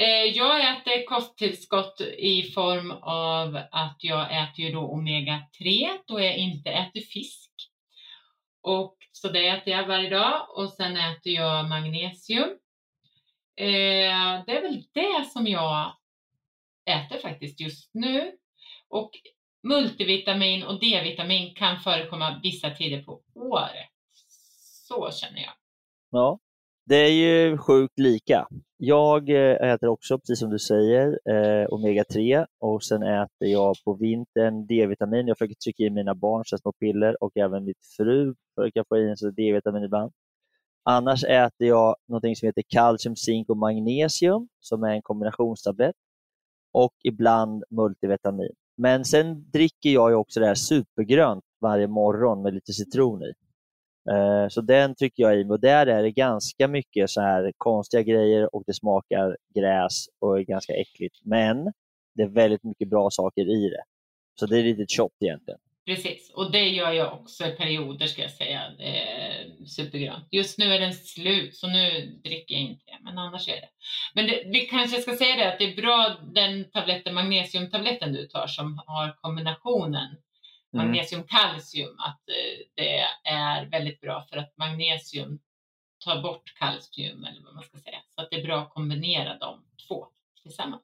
Eh, jag äter kosttillskott i form av att jag äter ju då omega-3 då jag inte äter fisk. Och, så det äter jag varje dag och sen äter jag magnesium. Eh, det är väl det som jag äter faktiskt just nu. Och multivitamin och D-vitamin kan förekomma vissa tider på året. Så känner jag. Ja, det är ju sjukt lika. Jag eh, äter också, precis som du säger, eh, omega-3 och sen äter jag på vintern D-vitamin. Jag försöker trycka i mina barn så små piller och även mitt fru försöker få i en D-vitamin ibland. Annars äter jag något som heter kalcium, zink och magnesium som är en kombinationstablett och ibland multivitamin. Men sen dricker jag ju också det här supergrönt varje morgon med lite citron i. Eh, så den trycker jag i mig och där är det ganska mycket så här konstiga grejer och det smakar gräs och är ganska äckligt. Men det är väldigt mycket bra saker i det. Så det är lite tjockt egentligen. Precis, och det gör jag också i perioder ska jag säga. Eh, supergrönt. Just nu är den slut så nu dricker jag inte det, men annars är det. Men det, vi kanske ska säga det att det är bra den tabletten, magnesiumtabletten du tar som har kombinationen Mm. magnesium-kalcium, att eh, det är väldigt bra för att magnesium tar bort kalcium eller vad man ska säga. Så att det är bra att kombinera de två tillsammans.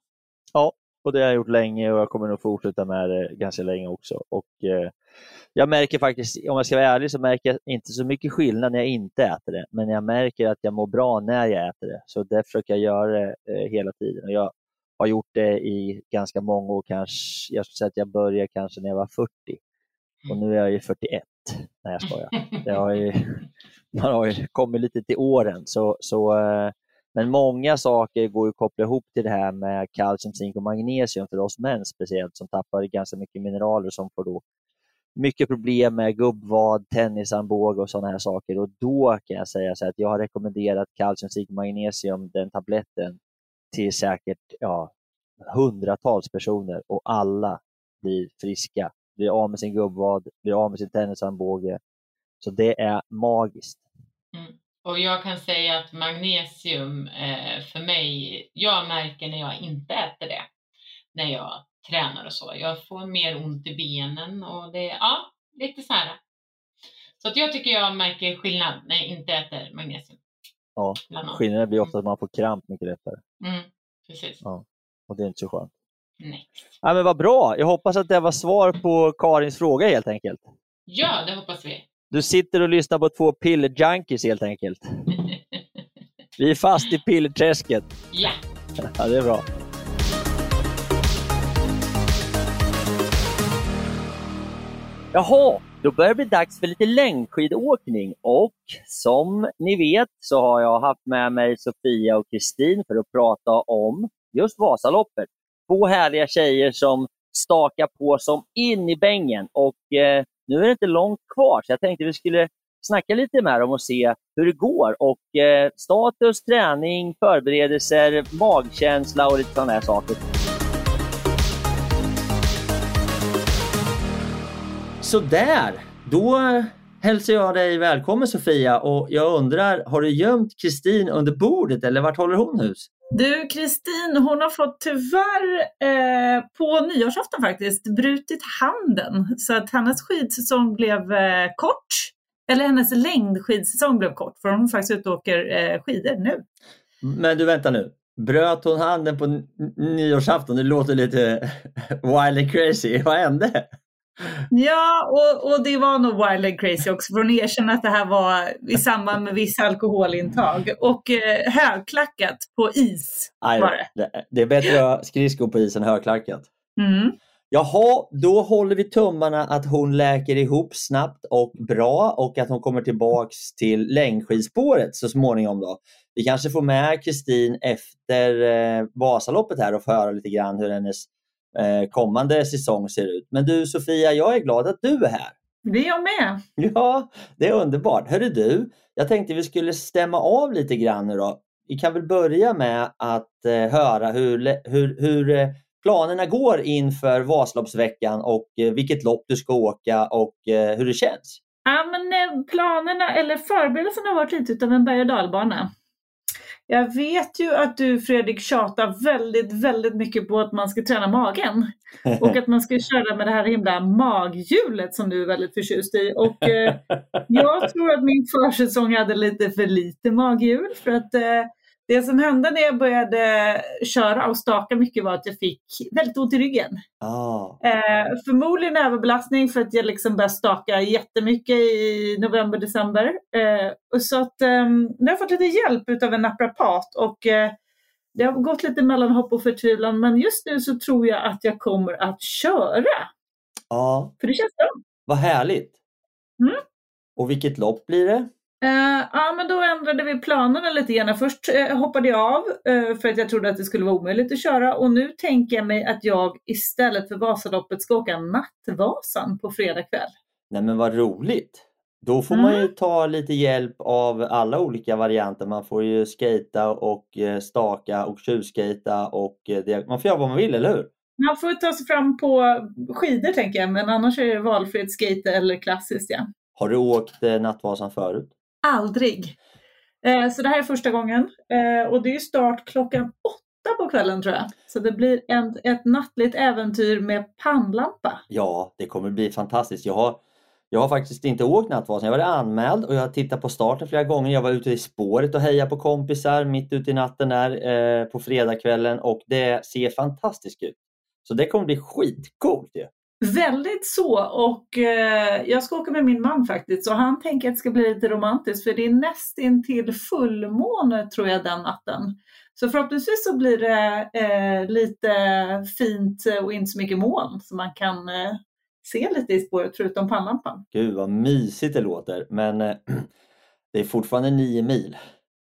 Ja, och det har jag gjort länge och jag kommer nog fortsätta med det ganska länge också. Och, eh, jag märker faktiskt, om jag ska vara ärlig, så märker jag inte så mycket skillnad när jag inte äter det. Men jag märker att jag mår bra när jag äter det. Så det försöker jag göra det eh, hela tiden. Och jag har gjort det i ganska många år. Kanske, jag skulle säga att jag började kanske när jag var 40. Och nu är jag ju 41. Nej, jag skojar. Det har ju, man har ju kommit lite till åren. Så, så, eh, men många saker går ju att koppla ihop till det här med kalcium, zink och magnesium för oss män speciellt som tappar ganska mycket mineraler som får då mycket problem med gubbvad, tennisarmbåge och sådana här saker. Och då kan jag säga så att jag har rekommenderat kalcium, zink, magnesium, den tabletten, till säkert ja, hundratals personer och alla blir friska. Blir av med sin gubbvad, blir av med sin tennisarmbåge. Så det är magiskt. Mm. Och jag kan säga att magnesium eh, för mig, jag märker när jag inte äter det, när jag tränar och så. Jag får mer ont i benen och det, ja, lite så här. Så att jag tycker jag märker skillnad när jag inte äter magnesium. Ja, skillnaden blir ofta att man får kramp mycket lättare. Mm, precis. Ja, och det är inte så skönt. Nej. Ja, men vad bra! Jag hoppas att det var svar på Karins fråga helt enkelt. Ja, det hoppas vi. Du sitter och lyssnar på två pillerjunkies helt enkelt. Vi är fast i pillerträsket. Ja. Ja, det är bra. Jaha, då börjar det bli dags för lite längdskidåkning och som ni vet så har jag haft med mig Sofia och Kristin för att prata om just Vasaloppet. Två härliga tjejer som stakar på som in i bängen och eh, nu är det inte långt kvar så jag tänkte vi skulle snacka lite med dem och se hur det går och eh, status, träning, förberedelser, magkänsla och lite sådana här saker. Sådär, då hälsar jag dig välkommen Sofia och jag undrar, har du gömt Kristin under bordet eller vart håller hon hus? Du, Kristin, hon har fått tyvärr eh, på nyårsafton faktiskt brutit handen så att hennes skidsäsong blev eh, kort. Eller hennes längdskidsäsong blev kort för hon är faktiskt ute och åker eh, skidor nu. Men du vänta nu, bröt hon handen på nyårsafton? Det låter lite wild and crazy. Vad hände? Ja, och, och det var nog wild and crazy också för hon erkänner att det här var i samband med vissa alkoholintag. Och eh, högklackat på is Aj, var det. det, är bättre att skridskor på isen än högklackat. Mm. Jaha, då håller vi tummarna att hon läker ihop snabbt och bra och att hon kommer tillbaks till längdskidspåret så småningom. Då. Vi kanske får med Kristin efter eh, Vasaloppet här och får höra lite grann hur hennes kommande säsong ser ut. Men du Sofia, jag är glad att du är här. Det är jag med. Ja, det är underbart. Hörru du, jag tänkte vi skulle stämma av lite grann nu då. Vi kan väl börja med att eh, höra hur, hur, hur eh, planerna går inför Vasaloppsveckan och eh, vilket lopp du ska åka och eh, hur det känns. Ja, men eh, planerna, eller förberedelserna har varit lite utav en berg och dalbana. Jag vet ju att du Fredrik tjatar väldigt, väldigt mycket på att man ska träna magen. Och att man ska köra med det här himla maghjulet som du är väldigt förtjust i. Och eh, jag tror att min försäsong hade lite för lite maghjul. För att eh, det som hände när jag började köra och staka mycket var att jag fick väldigt ont i ryggen. Ah. Eh, förmodligen överbelastning för att jag liksom började staka jättemycket i november, december. Eh, och så att eh, jag har fått lite hjälp av en naprapat och eh, det har gått lite mellan hopp och förtvivlan men just nu så tror jag att jag kommer att köra. Ja, För det känns bra. vad härligt. Mm. Och vilket lopp blir det? Eh, ja, men då ändrade vi planerna lite grann. Först eh, hoppade jag av eh, för att jag trodde att det skulle vara omöjligt att köra och nu tänker jag mig att jag istället för Vasaloppet ska åka Nattvasan på fredag kväll. Nej men vad roligt! Då får man ju ta lite hjälp av alla olika varianter. Man får ju skata och staka och tjuvskata och det, man får göra vad man vill, eller hur? Man får ta sig fram på skidor tänker jag, men annars är det valfritt skate eller klassiskt. Ja. Har du åkt Nattvasan förut? Aldrig. Eh, så det här är första gången eh, och det är start klockan åtta på kvällen tror jag. Så det blir en, ett nattligt äventyr med pannlampa. Ja, det kommer bli fantastiskt. Jag har, jag har faktiskt inte åkt Nattvasan. Jag var anmäld och jag har tittat på starten flera gånger. Jag var ute i spåret och hejade på kompisar mitt ute i natten där eh, på fredagskvällen och det ser fantastiskt ut. Så det kommer bli skitcoolt ju. Väldigt så och eh, jag ska åka med min man faktiskt och han tänker att det ska bli lite romantiskt för det är nästintill fullmåne tror jag den natten. Så förhoppningsvis så blir det eh, lite fint och inte så mycket moln så man kan eh, se lite i spåret förutom pannlampan. Gud vad mysigt det låter men eh, det är fortfarande nio mil.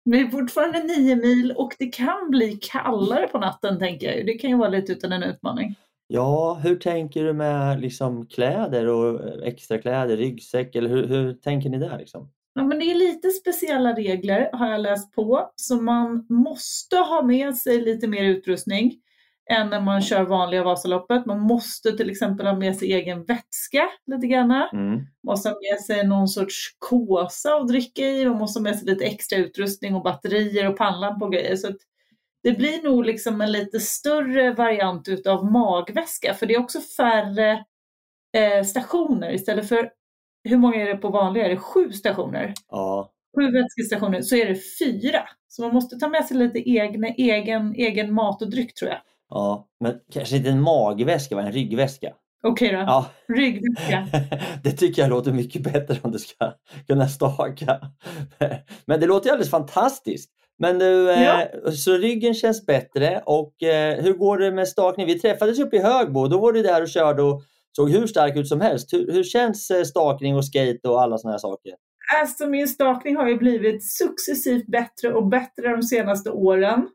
Det är fortfarande nio mil och det kan bli kallare på natten tänker jag. Det kan ju vara lite utan en utmaning. Ja, hur tänker du med liksom kläder och extra kläder, ryggsäck eller hur, hur tänker ni där? Liksom? Ja, men det är lite speciella regler har jag läst på, så man måste ha med sig lite mer utrustning än när man kör vanliga Vasaloppet. Man måste till exempel ha med sig egen vätska lite grann. Mm. måste ha med sig någon sorts kåsa att dricka i, man måste ha med sig lite extra utrustning och batterier och pannlampa och grejer. Så det blir nog liksom en lite större variant utav magväska, för det är också färre eh, stationer istället för hur många är det på vanliga? Är det sju stationer? Ja, Sju vätskestationer, så är det fyra. Så man måste ta med sig lite egna, egen, egen mat och dryck tror jag. ja, men kanske inte en magväska, va? en ryggväska. Okej då. Ja, Ryggväska. det tycker jag låter mycket bättre om du ska kunna staka. Men det låter ju alldeles fantastiskt. Men Ja. eh, så ryggen känns bättre och eh, hur går det med stakning? Vi träffades uppe i Högbo, då var du där och körde och såg hur stark ut som helst. Hur, hur känns eh, stakning och skate och alla sådana här saker? Alltså min stakning har ju blivit successivt bättre och bättre de senaste åren.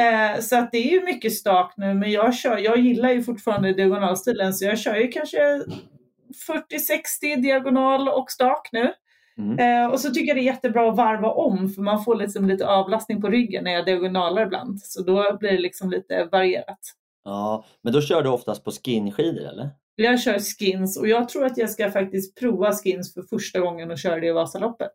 Eh, så att det är ju mycket stak nu, men jag, kör, jag gillar ju fortfarande diagonalstilen så jag kör ju kanske 40-60 diagonal och stak nu. Mm. Eh, och så tycker jag det är jättebra att varva om för man får liksom lite avlastning på ryggen när jag diagonalar ibland. Så då blir det liksom lite varierat. Ja, men då kör du oftast på skinskidor eller? Jag kör skins och jag tror att jag ska faktiskt prova skins för första gången och köra det i Vasaloppet.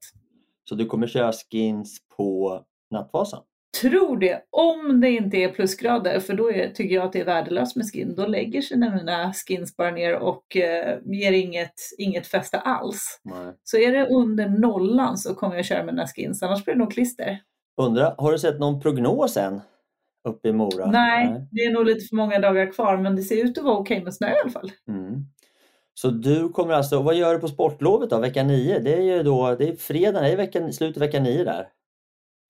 Så du kommer köra skins på Nattvasan? Tror det, om det inte är plusgrader, för då är, tycker jag att det är värdelöst med skin. Då lägger sig mina skins bara ner och eh, ger inget, inget fäste alls. Nej. Så är det under nollan så kommer jag köra mina skins, annars blir det nog klister. Undra, har du sett någon prognos än? Uppe i Mora? Nej, det är nog lite för många dagar kvar, men det ser ut att vara okej med snö i alla fall. Mm. Så du kommer alltså, vad gör du på sportlovet då, vecka 9? Det är ju då, det är fredag, det är vecka, slutet vecka 9 där.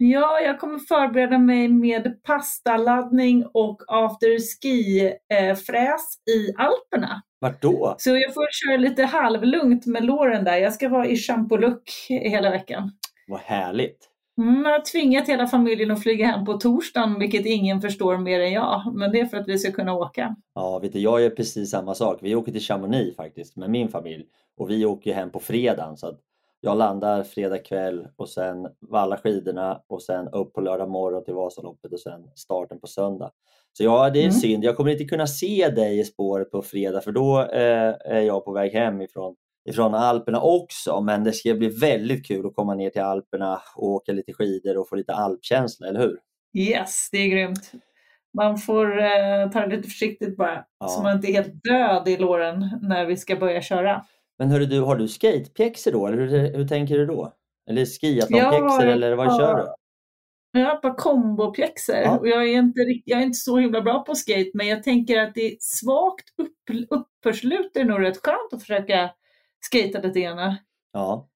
Ja, jag kommer förbereda mig med pastaladdning och afterski-fräs i Alperna. Vart då? Så jag får köra lite halvlugnt med låren där. Jag ska vara i champolook hela veckan. Vad härligt! Mm, jag har tvingat hela familjen att flyga hem på torsdagen, vilket ingen förstår mer än jag. Men det är för att vi ska kunna åka. Ja, vet du, jag gör precis samma sak. Vi åker till Chamonix faktiskt med min familj och vi åker hem på fredagen. Så att jag landar fredag kväll och sen vallar skidorna och sen upp på lördag morgon till Vasaloppet och sen starten på söndag. Så ja, det är Mm. synd. Jag kommer inte kunna se dig i spåret på fredag för då eh, är jag på väg hem ifrån, ifrån Alperna också. Men det ska bli väldigt kul att komma ner till Alperna och åka lite skidor och få lite alpkänsla, eller hur? Yes, det är grymt. Man får eh, ta det lite försiktigt bara, Ja. så man inte är helt död i låren när vi ska börja köra. Men hörru du, har du skatepjäxor då? Eller hur, hur tänker du då? Eller skiathlonpjäxor har eller vad ett kör du? Jag har ett par kombopjäxor Ja. och jag är, inte, jag är inte så himla bra på skate men jag tänker att det är svagt upp, uppförslut är nog rätt skönt att försöka skata lite grann. Ja.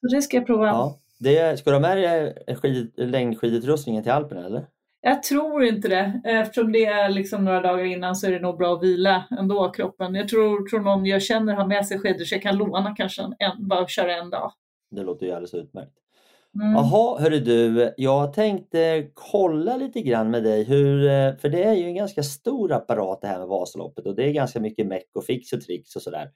Så det ska jag prova. ja. Det, ska du ha med dig skid, längdskidutrustningen till Alperna eller? Jag tror inte det. Eftersom det är liksom några dagar innan så är det nog bra att vila ändå kroppen. Jag tror, tror någon jag känner har med sig skidor så jag kan låna kanske en, bara köra en dag. Det låter ju alldeles utmärkt. Mm. Jaha, hörru du, jag tänkte kolla lite grann med dig hur, för det är ju en ganska stor apparat det här med Vasaloppet och det är ganska mycket meck och fix och tricks och sådär.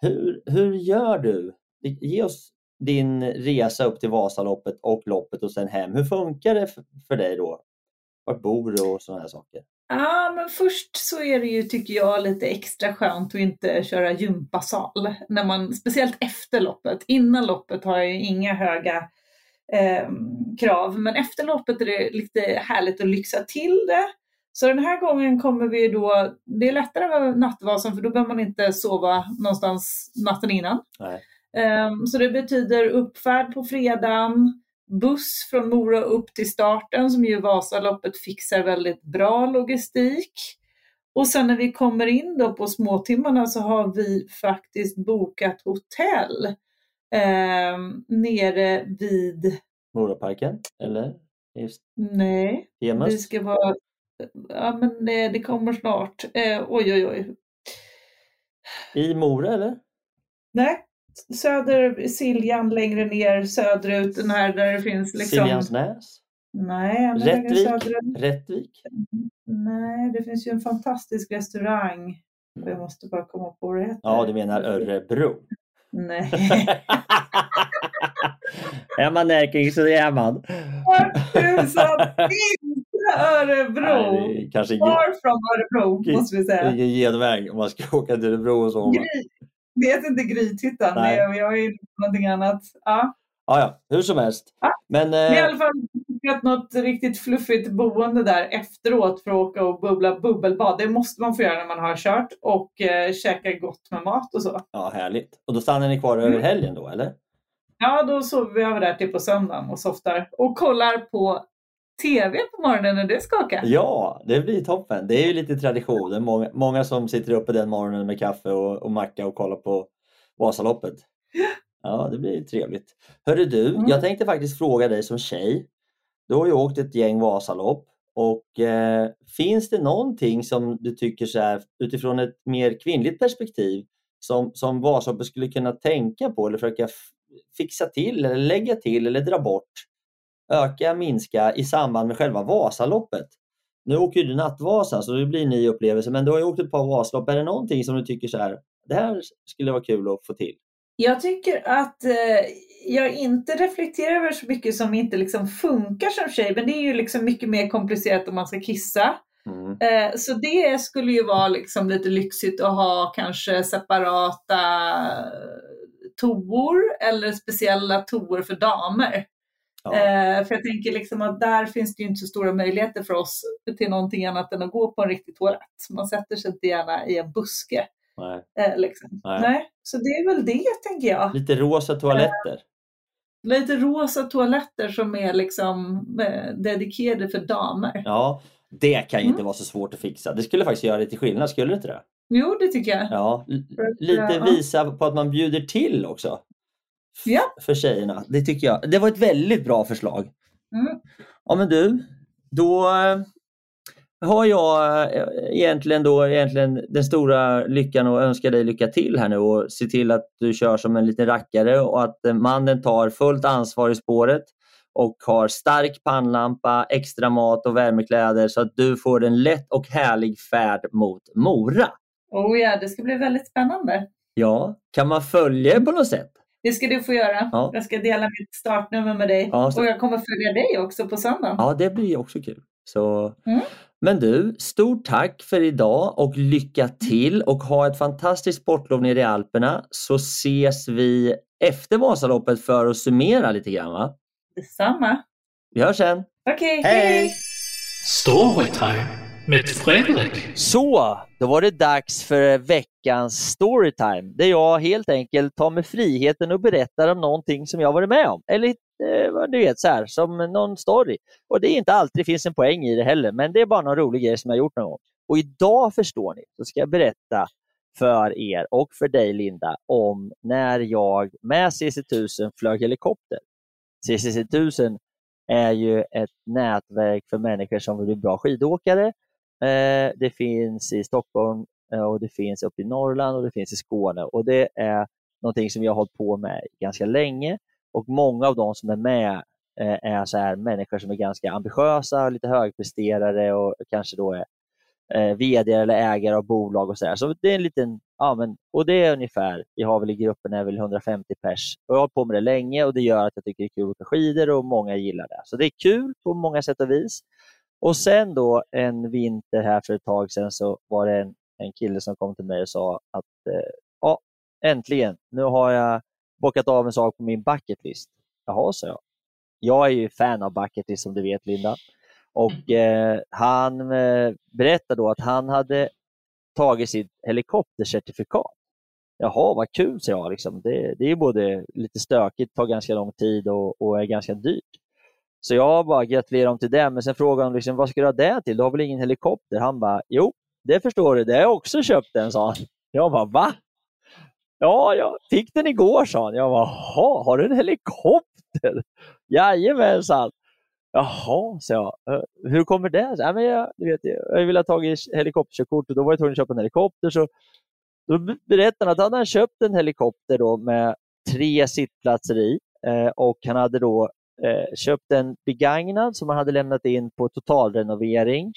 Hur, hur gör du? Ge oss din resa upp till Vasaloppet och loppet och sen hem. Hur funkar det för dig då? Vart bor du och sådana här saker? Ja, men först så är det ju, tycker jag, lite extra skönt att inte köra gympasal. När man, speciellt efter loppet. Innan loppet har jag ju inga höga eh, krav, men efter loppet är det lite härligt att lyxa till det. Så den här gången kommer vi då, det är lättare med nattvasen för då behöver man inte sova någonstans natten innan. Nej. Ehm, Så det betyder uppfärd på fredagen, buss från Mora upp till starten som ju Vasaloppet fixar väldigt bra logistik. Och sen när vi kommer in då på småtimmarna så har vi faktiskt bokat hotell eh, nere vid, Moraparken? Eller? Just nej, Hemus? det ska vara, ja men det, det kommer snart. Eh, oj oj oj. I Mora eller? Nej, söder, Siljan längre ner söderut, den här där det finns liksom... Siljansnäs? Nej, Rättvik? Rättvik? Nej, det finns ju en fantastisk restaurang. Jag måste bara komma på vad det heter. Ja, du menar Örebro. Nej. är man närking så är man. Tusan, inte Örebro! Nej, kanske Far from Örebro, måste vi säga. ingen genväg om man ska åka till Örebro och sova. Gry, vet inte Grythyttan, jag, är någonting annat. Ja. Ja, ja, hur som helst. Men, Men i eh, alla fall att något riktigt fluffigt boende där efteråt för att åka och bubbla bubbelbad. Det måste man få göra när man har kört och eh, käka gott med mat och så. ja, härligt. Och då stannar ni kvar Mm. över helgen då, eller? Ja, då sover vi över där till på söndagen och softar och kollar på TV på morgonen när det skakar. Ja, det blir toppen. Det är ju lite tradition. Det är många, många som sitter uppe den morgonen med kaffe och, och macka och kollar på Vasaloppet. Ja, det blir trevligt. Hörru du, Mm. jag tänkte faktiskt fråga dig som tjej. Du har ju åkt ett gäng Vasalopp och eh, finns det någonting som du tycker så här, utifrån ett mer kvinnligt perspektiv som, som Vasaloppet skulle kunna tänka på eller försöka fixa till eller lägga till eller dra bort? Öka, minska i samband med själva Vasaloppet? Nu åker du Nattvasan så det blir en ny upplevelse men du har ju åkt ett par Vasalopp. Är det någonting som du tycker så här, det här skulle vara kul att få till? Jag tycker att eh, jag inte reflekterar över så mycket som inte liksom funkar som tjej, men det är ju liksom mycket mer komplicerat om man ska kissa. Mm. Eh, så det skulle ju vara liksom lite lyxigt att ha kanske separata toor eller speciella toor för damer. Ja. Eh, för jag tänker liksom att där finns det ju inte så stora möjligheter för oss till någonting annat än att gå på en riktig toalett. Man sätter sig inte gärna i en buske. Nej. Eh, liksom. Nej. Nej. Så det är väl det tänker jag. Lite rosa toaletter. Lite rosa toaletter som är liksom eh, dedikerade för damer. Ja, det kan ju Mm. inte vara så svårt att fixa. Det skulle faktiskt göra lite skillnad, skulle det inte det? Jo, det tycker jag. Ja, lite visa på att man bjuder till också. Ja. För tjejerna. Det tycker jag. Det var ett väldigt bra förslag. Mm. Ja men du, då eh, har jag eh, egentligen då egentligen den stora lyckan att önska dig lycka till här nu och se till att du kör som en liten rackare och att eh, mannen tar fullt ansvar i spåret och har stark pannlampa, extra mat och värmekläder så att du får en lätt och härlig färd mot Mora. Oh ja, det ska bli väldigt spännande. Ja, kan man följa på något sätt? Det ska du få göra. Ja. Jag ska dela mitt startnummer med dig. Ja, så- Och jag kommer följa dig också på söndagen. Ja, det blir också kul. Så... Mm. Men du, stort tack för idag och lycka till och ha ett fantastiskt sportlov nere i Alperna så ses vi efter Vasaloppet för att summera lite grann. Va? Detsamma. Vi hörs sen! Okej, Hej! Storytime med Fredrik. Så, då var det dags för veckans storytime där jag helt enkelt tar mig friheten och berättar om någonting som jag varit med om. Eller eh, vad du vet, så här, som någon story. Och det är inte alltid det finns en poäng i det heller, men det är bara någon rolig grej som jag gjort någon gång. Och idag förstår ni, så ska jag berätta för er och för dig Linda om när jag med CC1000 flög helikopter. CC1000 är ju ett nätverk för människor som vill bli bra skidåkare. Eh, det finns i Stockholm eh, och det finns uppe i Norrland och det finns i Skåne och det är någonting som jag har hållit på med ganska länge och många av de som är med eh, är så här människor som är ganska ambitiösa, lite högpresterare och kanske då är vd eller ägare av bolag och så. Så det är en liten, ja men, och det är ungefär, vi har väl i gruppen är väl 150 pers och jag har hållit på med det länge och det gör att jag tycker det är kul att åka skidor och många gillar det. Så det är kul på många sätt och vis. Och sen då en vinter här för ett tag sedan så var det en, en kille som kom till mig och sa att eh, ja, äntligen, nu har jag bockat av en sak på min bucket list. Jaha, sa jag. Jag är ju fan av bucket list som du vet Linda. Och eh, han eh, berättade då att han hade tagit sitt helikoptercertifikat. Jaha, vad kul, sa jag. Liksom. Det, det är både lite stökigt, tar ganska lång tid och, och är ganska dyrt. Så jag bara gratulerade honom till det, men sen frågade han liksom, vad ska du ha det till? Du har väl ingen helikopter? Han bara, jo, det förstår du, det har jag också köpt den, sa han. Jag bara, va? Ja, jag fick den igår, sa han. Jag bara, jaha, har du en helikopter? Jajamensan. Jaha, sa jag. Hur kommer det? sig? "Ja, men jag, du vet, jag ville ha tagit helikopterkörkort och då var jag tvungen att köpa en helikopter. Så då berättade han att han hade köpt en helikopter då med tre sittplatser i eh, och han hade då eh, köpt en begagnad som han hade lämnat in på totalrenovering.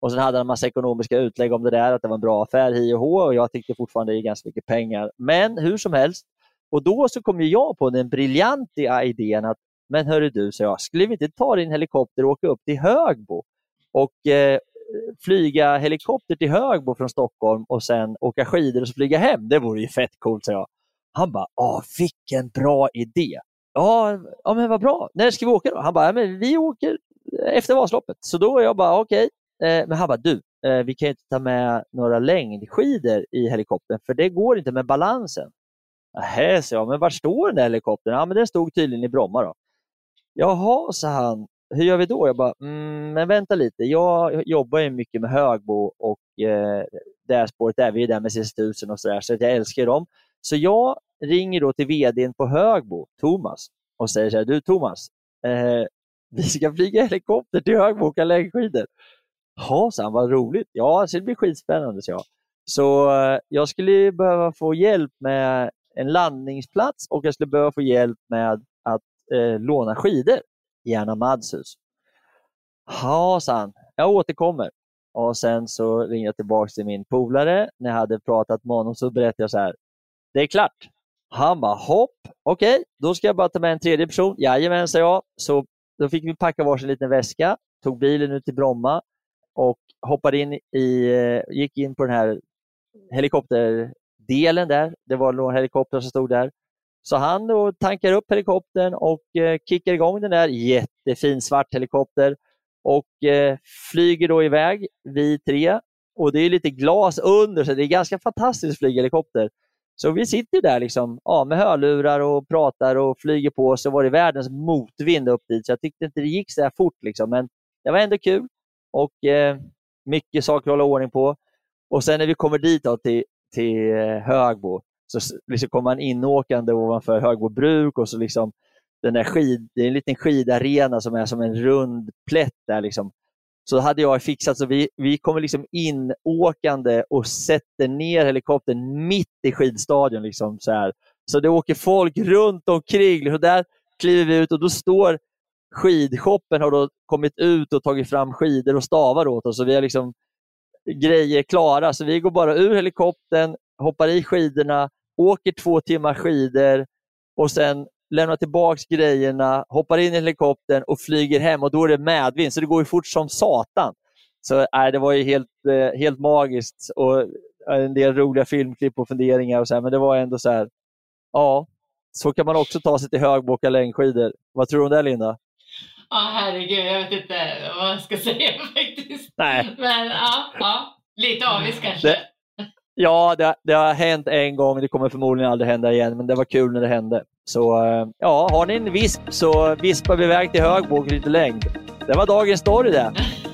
Och sen hade han en massa ekonomiska utlägg om det där, att det var en bra affär, hi och hå, och jag tyckte fortfarande det är ganska mycket pengar. Men hur som helst, och då så kom ju jag på den briljanta idén att, men hörru du, så jag, skulle vi inte ta din helikopter och åka upp till Högbo och eh, flyga helikopter till Högbo från Stockholm och sen åka skidor och så flyga hem? Det vore ju fett coolt, sa jag. Han bara, åh vilken bra idé. Ja, ja men vad bra. När ska vi åka då? Han bara, ja, men vi åker efter Vasaloppet. Så då jag bara, okej. Eh, men han bara, du, eh, vi kan inte ta med några längdskidor i helikoptern för det går inte med balansen. Nähä, sa jag, men var står den där helikoptern? Ja, men den stod tydligen i Bromma då. Jaha, sa han. Hur gör vi då? Jag bara, mm, men vänta lite. Jag jobbar ju mycket med Högbo och eh, det spåret där, vi är där med CS1000 och sådär, så jag älskar dem. Så jag ringer då till vdn på Högbo, Thomas, och säger så här, du Thomas, eh, vi ska flyga helikopter till Högbo och åka längdskidor. Ja, sa han, vad roligt. Ja, så det blir skitspännande, så jag. Så eh, jag skulle behöva få hjälp med en landningsplats och jag skulle behöva få hjälp med att eh, låna skidor, gärna Madshus. Ja, sa han, jag återkommer. Och Sen så ringde jag tillbaka till min polare. När jag hade pratat med honom så berättade jag så här, det är klart. Han bara, hopp, okej, okay, då ska jag bara ta med en tredje person. Jajamän, sa jag. Så då fick vi packa varsin liten väska, tog bilen ut till Bromma och hoppade in i, eh, gick in på den här helikopterdelen där. Det var några helikoptrar som stod där. Så han då tankar upp helikoptern och eh, kickar igång den där. Jättefin svart helikopter och eh, flyger då iväg, vi tre. Och det är lite glas under, så det är ganska fantastiskt att flyga helikopter. Så vi sitter där liksom, ja, med hörlurar och pratar och flyger på. Så var det världens motvind upp dit, så jag tyckte inte det gick så här fort. Liksom. Men det var ändå kul och eh, mycket saker att hålla ordning på. Och sen när vi kommer dit då, till, till eh, Högbo så liksom kommer man inåkande ovanför Högbo bruk och så liksom den där skid, det är en liten skidarena som är som en rund plätt där. Liksom. Så hade jag fixat så vi, vi kommer liksom inåkande och sätter ner helikoptern mitt i skidstadion. Liksom, så, här. så det åker folk runt omkring. Så där kliver vi ut och då står skidshoppen har då kommit ut och tagit fram skidor och stavar åt oss. Så vi har liksom grejer klara. Så vi går bara ur helikoptern, hoppar i skidorna, åker två timmar skidor och sen lämnar tillbaka grejerna, hoppar in i helikoptern och flyger hem och då är det medvind, så det går ju fort som satan. Så äh, Det var ju helt, eh, helt magiskt och äh, en del roliga filmklipp och funderingar, och så här, men det var ändå så här, ja, så kan man också ta sig till Högbo och åka längdskidor. Vad tror du om det Linda? Ja, herregud, jag vet inte vad jag ska säga faktiskt. Nej. Men ja, ja lite avis kanske. Det, ja, det, det, har hänt en gång, det kommer förmodligen aldrig hända igen, men det var kul när det hände. Så eh, ja, har ni en visp så vispar vi iväg till Högbo och lite längd. Det var dagens story det.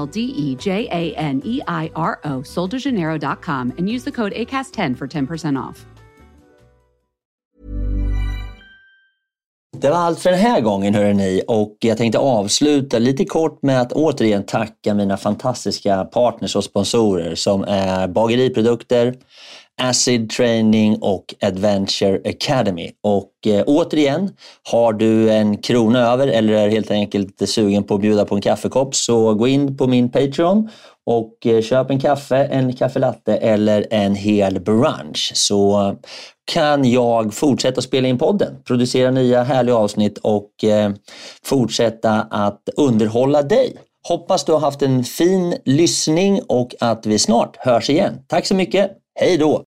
L D E J A N E I R O, soldejaneiro.com, and use the code ACAST10 for 10% off. Det var allt för den här gången hörrni och jag tänkte avsluta lite kort med att återigen tacka mina fantastiska partners och sponsorer som är Bageriprodukter, Acid Training och Adventure Academy. Och eh, återigen, har du en krona över eller är helt enkelt sugen på att bjuda på en kaffekopp så gå in på min Patreon och eh, köp en kaffe, en kaffelatte eller en hel brunch så kan jag fortsätta spela in podden, producera nya härliga avsnitt och eh, fortsätta att underhålla dig. Hoppas du har haft en fin lyssning och att vi snart hörs igen. Tack så mycket. Hej då!